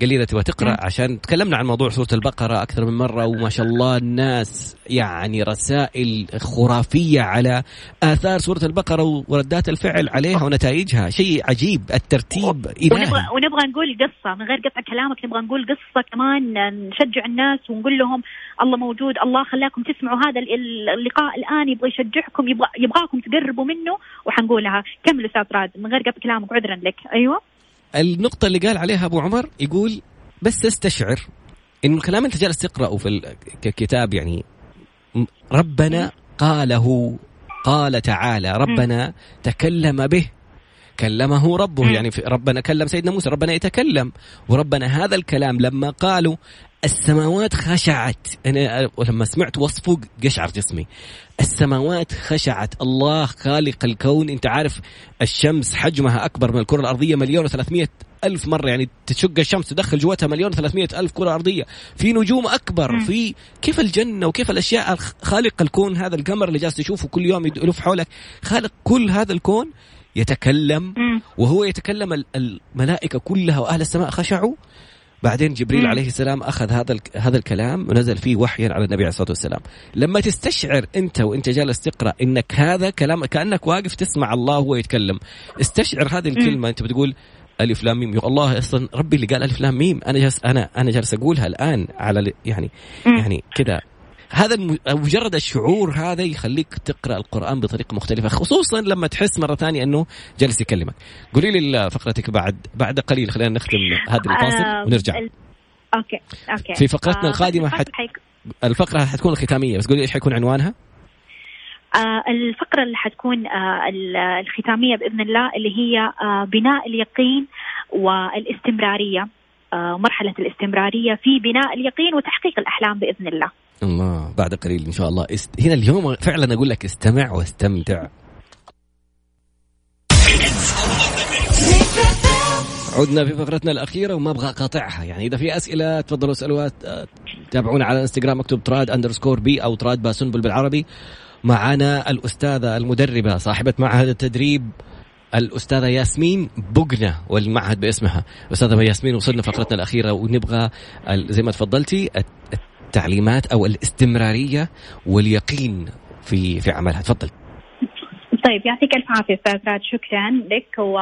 قال لي اذا تبغى تقرأ عشان تكلمنا عن موضوع سورة البقرة أكثر من مرة. وما شاء الله الناس يعني رسائل خرافية على آثار سورة البقرة وردات الفعل عليها ونتائجها. شيء عجيب. الترتيب إلهي. ونبغى ونبغى نقول قصة من غير قطع كلامك. نبغى نقول قصة كمان نشجع الناس ونقول لهم الله موجود الله خلاكم تسمعوا هذا اللقاء الآن. يبغى يشجعكم يبغى يبغاكم تقربوا منه وحنقولها. كملوا أستاذ راد من غير قطع كلامك عذرا لك. أيوه. النقطة اللي قال عليها أبو عمر يقول بس استشعر إنه الكلام أنت جالس تقرأه في الكتاب يعني ربنا قاله قال تعالى ربنا تكلم به كلمه ربه يعني ربنا كلم سيدنا موسى ربنا يتكلم وربنا هذا الكلام لما قالوا السماوات خشعت. أنا لما سمعت وصفه قشعر جسمي. السماوات خشعت. الله خالق الكون. أنت عارف الشمس حجمها أكبر من الكرة الأرضية مليون و300 ألف مرة. يعني تشق الشمس تدخل جواتها مليون و300 ألف كرة أرضية. في نجوم أكبر. في كيف الجنة وكيف الأشياء خالق الكون. هذا القمر اللي جالس تشوفه كل يوم يلف حولك. خالق كل هذا الكون يتكلم. وهو يتكلم الملائكة كلها وأهل السماء خشعوا. بعدين جبريل عليه السلام أخذ هذا هذا الكلام ونزل فيه وحيا على النبي عليه الصلاة والسلام. لما تستشعر أنت وأنت جالس تقرأ إنك هذا كلام كأنك واقف تسمع الله وهو يتكلم. استشعر هذه الكلمة. أنت بتقول ألف لام ميم. الله أصلا ربي اللي قال ألف لام ميم. أنا جالس أنا أنا جالس أقولها الآن على يعني يعني كذا. هذا مجرد الشعور هذا يخليك تقرأ القرآن بطريقة مختلفة خصوصا لما تحس مرة ثانية إنه جالس يكلمك. قولي لي فقرتك بعد بعد قليل خلينا نختم هذا الفاصل آه ونرجع. okay okay. في فقرتنا آه القادمة حت... الفقرة حتكون ختاميه بس قولي إيش حيكون عنوانها؟ آه الفقرة اللي حتكون آه الختامية بإذن الله اللي هي آه بناء اليقين والاستمرارية. مرحلة الاستمرارية في بناء اليقين وتحقيق الأحلام بإذن الله. الله. بعد قليل إن شاء الله. است... هنا اليوم فعلا أقول لك استمع واستمتع. عدنا في فقرتنا الأخيرة وما أبغى أقاطعها. يعني إذا في أسئلة تفضلوا اسألوها. تابعونا على إنستغرام اكتب تراد underscore B أو تراد باسنبل بالعربي. معنا الأستاذة المدربة صاحبة معهد التدريب الأستاذة ياسمين بقنة والمعهد باسمها. أستاذة ياسمين وصلنا فقرتنا الأخيرة ونبغى زي ما تفضلتي التعليمات أو الاستمرارية واليقين في في عملها. تفضل. طيب يعطيك ألف عافية أستاذ شكرا لك. و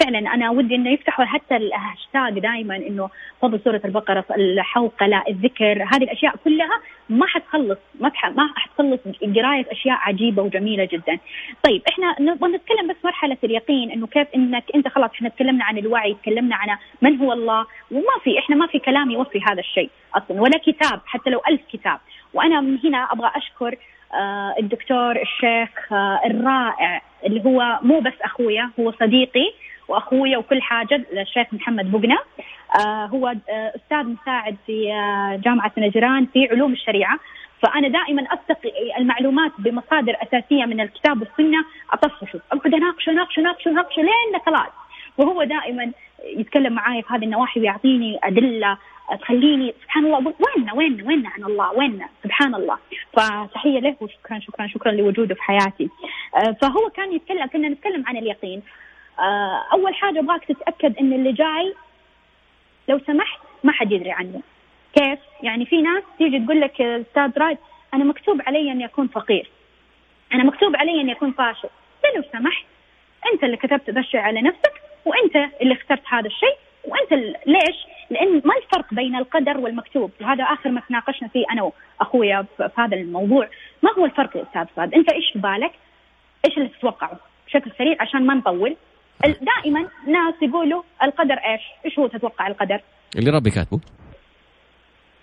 فعلا أنا ودي إنه يفتحوا حتى الهاشتاج دائما إنه فضل سورة البقرة الحوقله الذكر هذه الأشياء كلها ما حتخلص ما ما حتخلص قراية أشياء عجيبة وجميلة جدا. طيب إحنا نتكلم بس مرحلة اليقين إنه كيف إنك أنت خلاص إحنا تكلمنا عن الوعي، تكلمنا عن من هو الله وما في إحنا ما في كلام يوفي هذا الشيء أصلا ولا كتاب حتى لو ألف كتاب وأنا من هنا أبغى أشكر آه الدكتور الشيخ آه الرائع اللي هو مو بس أخويا هو صديقي وأخويا وكل حاجة الشيخ محمد بقنا آه هو أستاذ مساعد في جامعة نجران في علوم الشريعة. فأنا دائما أستقي المعلومات بمصادر أساسية من الكتاب والسنة أطفشه. أقعد أناقشه أناقشه أناقشه أناقشه لين خلاص. وهو دائما يتكلم معاي في هذه النواحي ويعطيني أدلة تخليني سبحان الله وين وين وين عن الله؟ وين سبحان الله. فتحيه له وشكرا شكرا شكرا لوجوده في حياتي. آه، فهو كان يتكلم كنا نتكلم عن اليقين. آه، أول حاجة أبغاك تتأكد إن اللي جاي لو سمحت ما حد يدري عنه. كيف؟ يعني في ناس تيجي تقول لك أستاذ رايد أنا مكتوب علي اني اكون فقير. أنا مكتوب علي اني اكون فاشل. لو سمحت أنت اللي كتبت ذا الشيء على نفسك وأنت اللي اخترت هذا الشيء وأنت ليش؟ لأن ما الفرق بين القدر والمكتوب؟ وهذا آخر ما تناقشنا فيه أنا وأخويا في هذا الموضوع، ما هو الفرق يا أستاذ فهد؟ أنت إيش في بالك؟ إيش اللي تتوقعه؟ بشكل سريع عشان ما نطول. دائما ناس يقولوا القدر إيش؟ إيش هو تتوقع القدر؟ اللي ربي كاتبه.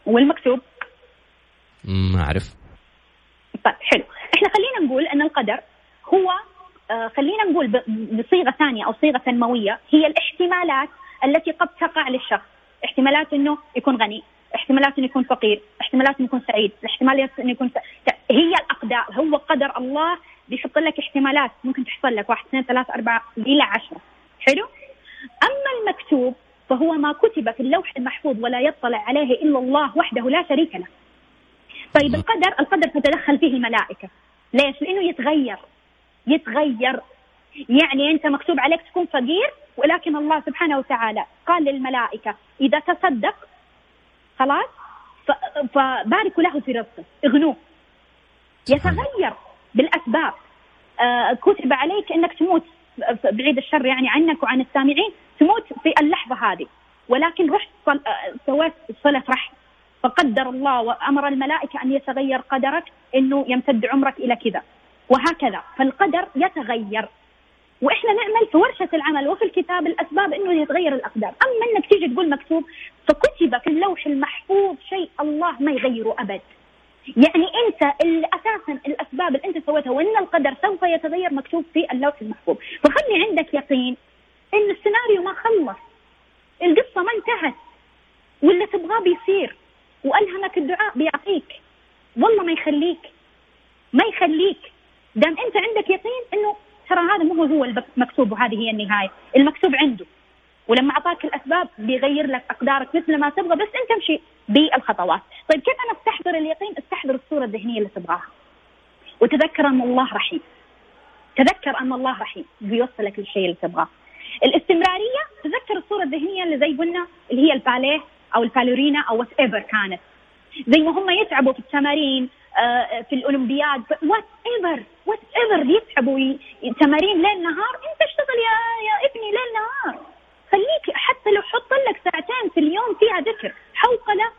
والمكتوب؟ ما أعرف. طيب حلو، إحنا خلينا نقول أن القدر هو آه خلينا نقول بصيغة ثانية أو صيغة تنمويه هي الاحتمالات التي قد تقع للشخص. احتمالات إنه يكون غني احتمالات إنه يكون فقير احتمالات إنه يكون سعيد احتمالات إنه يكون س... هي الأقدار هو قدر الله بيحط لك احتمالات. ممكن تحصل لك واحد اثنين ثلاثة أربعة إلى عشرة. حلو؟ أما المكتوب فهو ما كتب في اللوح المحفوظ ولا يطلع عليه إلا الله وحده لا شريك له. طيب القدر القدر تتدخل فيه الملائكة ليش؟ لأنه يتغير. يتغير. يعني أنت مكتوب عليك تكون فقير ولكن الله سبحانه وتعالى قال للملائكة إذا تصدق خلاص فباركوا له في رزقه اغنوه. يتغير بالأسباب. آه كتب عليك أنك تموت بعيد الشر يعني عنك وعن السامعين تموت في اللحظة هذه. ولكن رحت. آه، سويت صلة رحم. فقدر الله وأمر الملائكة أن يتغير قدرك أنه يمتد عمرك إلى كذا. وهكذا. فالقدر يتغير. وإحنا نعمل في ورشة العمل وفي الكتاب الأسباب إنه يتغير الاقدار، أما إنك تيجي تقول مكتوب فكتب في اللوح المحفوظ شيء الله ما يغيره أبد. يعني أنت أساسا الأسباب اللي أنت سويتها وإن القدر سوف يتغير مكتوب في اللوح المحفوظ، فخلي عندك يقين إن السيناريو ما خلص. القصة ما انتهت. واللي تبغاه بيصير وألهمك الدعاء بيعطيك. والله ما يخليك. ما يخليك. دام أنت عندك يقين إنه ترى هذا مو هو المكتوب وهذه هي النهاية، المكتوب عنده. ولما أعطاك الأسباب بيغير لك أقدارك مثل ما تبغى بس أنت امشي بالخطوات. طيب كيف أنا أستحضر اليقين؟ أستحضر الصورة الذهنية اللي تبغاها. وتذكر أن الله رحيم. تذكر أن الله رحيم بيوصلك للشيء اللي تبغاه. الاستمرارية تذكر الصورة الذهنية اللي زي قلنا اللي هي الباليه أو ال ballerina أو whatever كانت. زي ما هم يتعبوا في التمارين في الأولمبياد whatever whatever يتعبوا تمارين ليل نهار أنت اشتغل يا يا ابني ليل نهار. خليك حتى لو حط لك ساعتين في اليوم فيها ذكر حوقله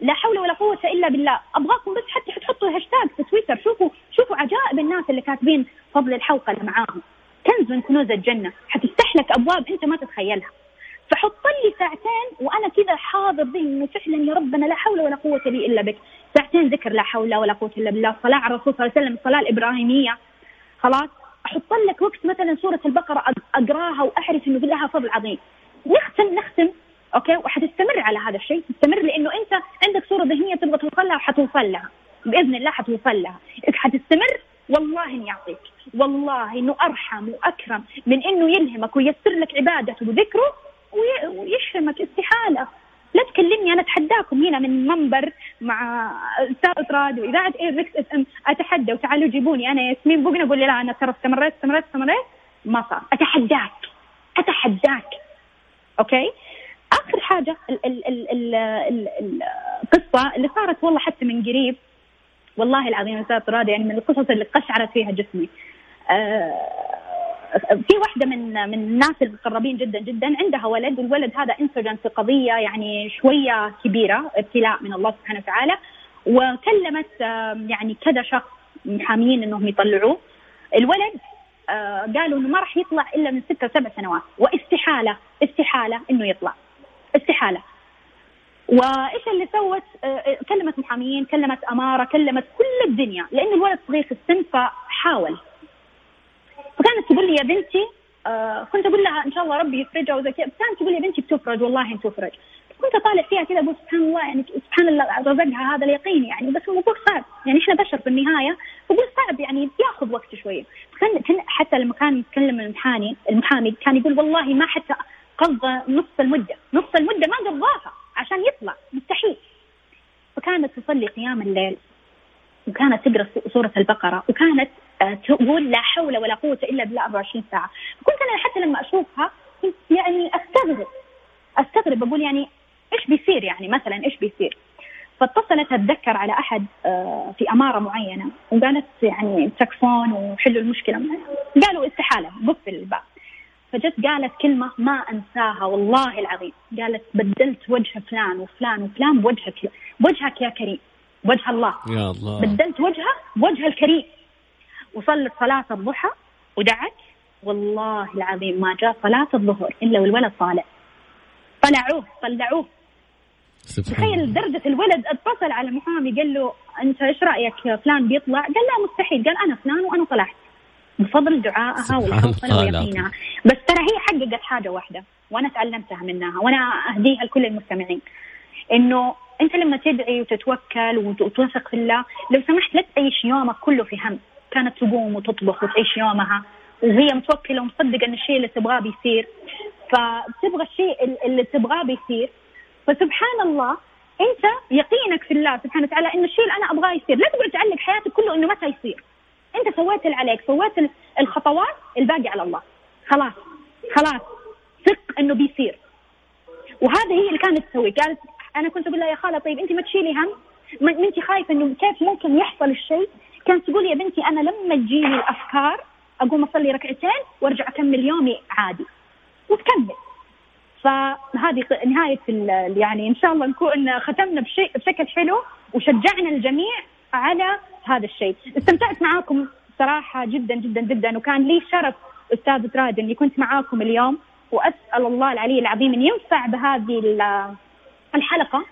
لا حول ولا قوة إلا بالله. أبغاكم بس حتى تحطوا هاشتاج في تويتر شوفوا شوفوا عجائب الناس اللي كاتبين فضل الحوقلة معاهم. كنز من كنوز الجنة. حتفتح لك أبواب أنت ما تتخيلها. فحط لي ساعتين وأنا كذا حاضر ذهني إنه فعلا يا ربنا لا حول ولا قوة لي إلا بك، ساعتين ذكر لا حول ولا قوة إلا بالله، صلاة على الرسول صلى الله عليه وسلم، الصلاه الإبراهيمية. خلاص؟ أحط لك وقت مثلا سورة البقرة أقراها واعرف إنه لها فضل عظيم. نختم نختم. أوكي؟ وحتستمر على هذا الشيء، تستمر لأنه أنت عندك صوره ذهنية تبغى توصل لها وحتوصل لها. بإذن الله حتوصل لها، حتستمر والله إني يعطيك والله إنه أرحم وأكرم من إنه يلهمك وييسر لك عبادته وذكره. ويشهمك استحالة. لا تكلمني أنا أتحداكم هنا من منبر مع أستاذ راد واذاعه air Mix FM أتحدى وتعالوا جيبوني. أنا ياسمين بوقنا أقول لا أنا ترى استمريت استمريت استمريت ما صار. أتحداك. أتحداك. okay؟ آخر حاجة ال ال ال ال ال القصة اللي صارت والله حتى من قريب. والله العظيم أستاذ راد يعني من القصص اللي قشعرت فيها جسمي. آه في واحدة من من الناس المقربين جدا جدا عندها ولد والولد هذا انسجن في قضية يعني شوية كبيرة ابتلاء من الله سبحانه وتعالى وكلمت يعني كذا شخص محامين إنهم يطلعوه. الولد آه، قالوا إنه ما راح يطلع إلا من ستة سبع سنوات واستحالة استحالة إنه يطلع. استحالة. وإيش اللي سوت؟ آه، كلمت محامين كلمت أمارة كلمت كل الدنيا لأن الولد صغير في السن فحاول. فكانت تقول لي يا بنتي آه كنت أقول لها إن شاء الله ربي يفرجها وزي كذا كانت تقول لي يا بنتي بتفرج والله تفرج. كنت أطالع فيها كذا أقول سبحان الله يعني سبحان الله رزقها هذا اليقين يعني بس الموضوع صعب يعني إحنا بشر في النهاية؟ فقول صعب يعني يأخذ وقت شوية كان حتى لما كان يتكلم المحامي المحامي كان يقول والله ما حتى قضى نص المدة نص المدة ما قضاها عشان يطلع مستحيل. فكانت تصلي قيام الليل وكانت تقرأ سورة البقرة وكانت تقول لا حول ولا قوة إلا بالله 24 ساعة. كنت أنا حتى لما أشوفها كنت يعني أستغرب. أستغرب أقول يعني إيش بيصير يعني مثلا إيش بيصير؟ فاتصلت أتذكر على أحد آه، في أمارة معينة وقالت يعني تكفون وحلوا المشكلة. قالوا استحالة قفل الباب. فجت قالت كلمة ما أنساها والله العظيم. قالت بدلت وجه فلان وفلان وفلان بوجهك بوجهك يا كريم. وجه الله. يا الله. بدلت وجهه بوجه الكريم. وصلت صلاة الضحى ودعت. والله العظيم ما جاء صلاة الظهر إلا والولد طالع طلعوه طلعوه. تخيل درجة الولد اتصل على المحامي قال له أنت إيش رأيك فلان بيطلع؟ قال لا مستحيل. قال أنا فلان وأنا طلعت. بفضل دعائها ويقينها بس ترى هي حققت حاجة واحدة وأنا تعلمتها منها وأنا أهديها لكل المستمعين. إنه أنت لما تدعي وتتوكل وتوثق في الله لو سمحت لا تعيش يومك كله في هم. كانت تقوم وتطبخ وتعيش يومها وهي متوكلة ومصدقة أن الشيء اللي تبغاه بيصير. فتبغى الشيء اللي تبغاه بيصير. فسبحان الله أنت يقينك في الله سبحانه وتعالى انه الشيء اللي أنا أبغاه يصير. لا تقعد تعلق حياتك كله إنه متى يصير. أنت سويت اللي عليك سويت الخطوات الباقي على الله. خلاص خلاص ثق إنه بيصير. وهذه هي اللي كانت تسوي. قالت أنا كنت أقول لها يا خالة طيب أنت ما تشيلي هم؟ ما أنت خايفة إنه كيف ممكن يحصل الشيء كانت تقول يا بنتي أنا لما تجيني الأفكار أقوم أصلي ركعتين وأرجع أكمل يومي عادي وتكمل. فهذه نهاية يعني إن شاء الله نكون ختمنا بشيء بشكل حلو وشجعنا الجميع على هذا الشيء. استمتعت معاكم صراحة جدا جدا جدا. وكان لي شرف أستاذ تراد اني كنت معاكم اليوم. وأسأل الله العلي العظيم أن ينفع بهذه الحلقة.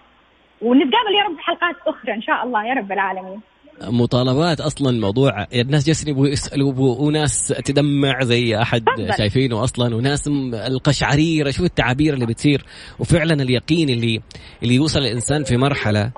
ونتقابل يا رب في حلقات أخرى إن شاء الله يا رب العالمين. مطالبات أصلا الموضوع الناس جالسين يبغوا يسألوا وناس تدمع زي أحد فضل. شايفينه أصلا وناس القشعريرة شو التعابير اللي بتصير. وفعلا اليقين اللي اللي يوصل الإنسان في مرحلة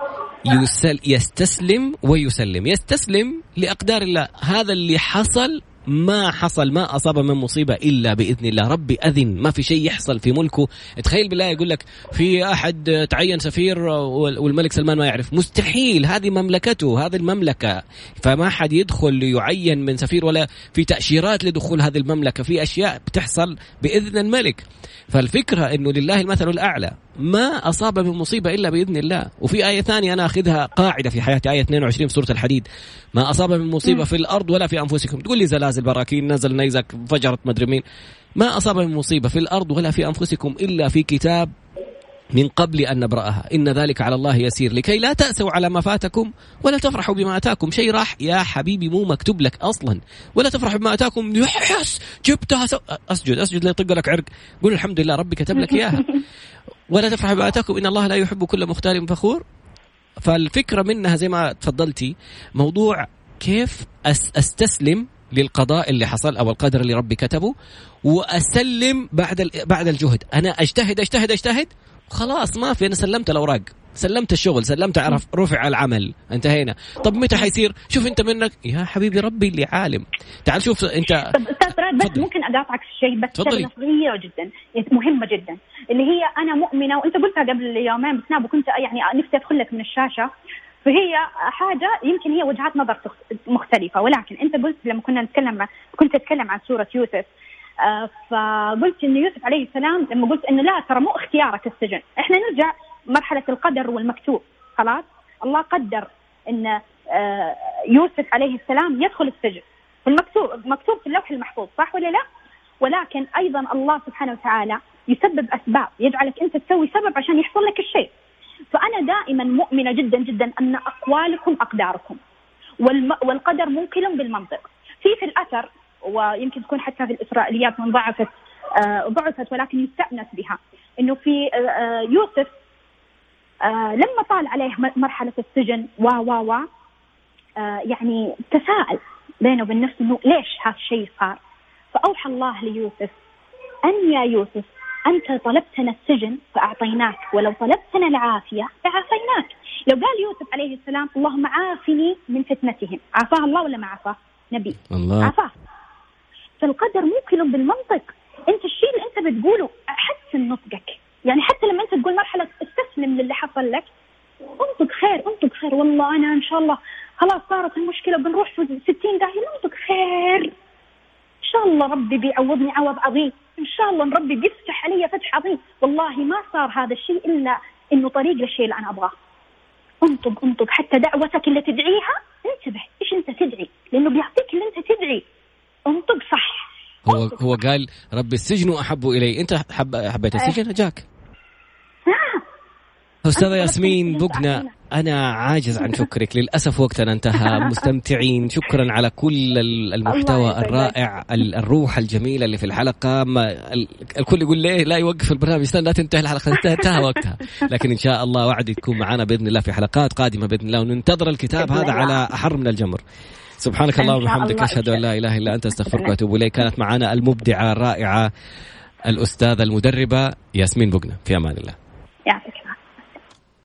يسل يستسلم ويسلم. يستسلم لأقدار الله. هذا اللي حصل ما حصل ما أصاب من مصيبة إلا بإذن الله. ربي أذن ما في شيء يحصل في ملكه. تخيل بالله يقول لك في أحد تعين سفير والملك سلمان ما يعرف. مستحيل هذه مملكته هذه المملكة. فما حد يدخل ليعين من سفير ولا في تأشيرات لدخول هذه المملكة. في أشياء بتحصل بإذن الملك. فالفكرة أنه لله المثل الأعلى. ما أصاب من مصيبة إلا بإذن الله. وفي آية ثانية أنا أخذها قاعدة في حياتي آية 22 في سورة الحديد. ما أصاب من مصيبة في الأرض ولا في أنفسكم. تقول لي زلازل براكين نزل نيزك فجرت مدري مين. ما أصاب من مصيبة في الأرض ولا في أنفسكم إلا في كتاب من قبل أن نبرأها. إن ذلك على الله يسير. لكي لا تأسوا على ما فاتكم ولا تفرحوا بما أتاكم. شيء راح يا حبيبي مو مكتوب لك أصلا. ولا تفرحوا بما أتاكم. yes جبتها so... أسجد أسجد ليطق لك عرق. قول الحمد لله ربي كتب لك إياها. (laughs) ولا تفرحوا بما أتاكم. إن الله لا يحب كل مختال فخور. فالفكرة منها زي ما تفضلتي موضوع كيف أستسلم للقضاء اللي حصل أو القدر اللي ربي كتبه وأسلم بعد بعد الجهد. أنا أجتهد أجتهد أجتهد خلاص ما في أنا سلمت الأوراق. سلمت الشغل سلمت عرف رفع العمل. انتهينا. طب متى حيصير؟ شوف انت منك. يا حبيبي ربي اللي عالم. تعال شوف انت. طب أستاذ راد بس ممكن أقاطعك في شيء بس شغلة صغيرة جدا. مهمة جدا. اللي هي أنا مؤمنة وأنت قلتها قبل يومين بسناب وكنت يعني نفسي أدخل لك من الشاشة. فهي حاجة يمكن هي وجهات نظر مختلفة ولكن أنت قلت لما كنا نتكلم كنت أتكلم عن سورة يوسف. آه، فقلت انه يوسف عليه السلام لما قلت انه لا ترى مو اختيارك السجن، إحنا نرجع مرحلة القدر والمكتوب خلاص؟ الله قدر إن آه، يوسف عليه السلام يدخل السجن المكتوب مكتوب في اللوح المحفوظ صح ولا لا؟ ولكن أيضا الله سبحانه وتعالى يسبب أسباب يجعلك أنت تسوي سبب عشان يحصل لك الشيء. فأنا دائما مؤمنة جدا جدا أن أقوالكم أقداركم والقدر منقل بالمنطق. في في الأثر ويمكن تكون حتى في الإسرائيليات من ضعفت آه، ضعفت ولكن يستأنس بها إنه في آه، آه، لما طال عليه مرحلة السجن و و و يعني تساءل بينه وبين نفسه إنه ليش هذا الشيء صار؟ فأوحى الله ليوسف أن يا يوسف أنت طلبتنا السجن فأعطيناك ولو طلبتنا العافية فعافيناك لو قال يوسف عليه السلام اللهم عافني من فتنتهم عافاه الله ولا ما عافاه؟ نبي. الله. عافاه. فالقدر مو كله بالمنطق. أنت الشيء اللي أنت بتقوله حسن نطقك. يعني حتى لما أنت تقول مرحلة استسلم للي حصل لك انطق خير انطق خير والله أنا إن شاء الله خلاص صارت المشكلة بنروح في 60 داهية انطق خير إن شاء الله ربي بيعوضني عوض عظيم. إن شاء الله ربي بيفتح علي فتح عظيم. والله ما صار هذا الشيء إلا إنه طريق للشيء اللي أنا أبغاه. انطق انطق حتى دعوتك اللي تدعيها انتبه إيش أنت تدعي. لأنه بيعطيك اللي أنت تدعي. انطق صح. هو هو قال رب السجن أحب إلي. أنت حب حبيت السجن؟ جاك. أستاذة ياسمين بقنا أنا عاجز عن شكرك. للأسف وقتنا انتهى. (laughs) مستمتعين. شكرا على كل المحتوى الرائع الروح الجميلة اللي في الحلقة. ما الكل يقول ليه لا يوقف البرنامج؟ استنى لا تنتهي الحلقة. انتهى وقتها. لكن إن شاء الله وعدي تكون معنا بإذن الله في حلقات قادمة بإذن الله. وننتظر الكتاب هذا على أحر من الجمر. سبحانك اللهم وبحمدك. أشهد أن لا إله إلا أنت أستغفرك وأتوب إليك. كانت معنا المبدعة الرائعة الأستاذة المدربة ياسمين بقنا. في أمان الله. يعطيك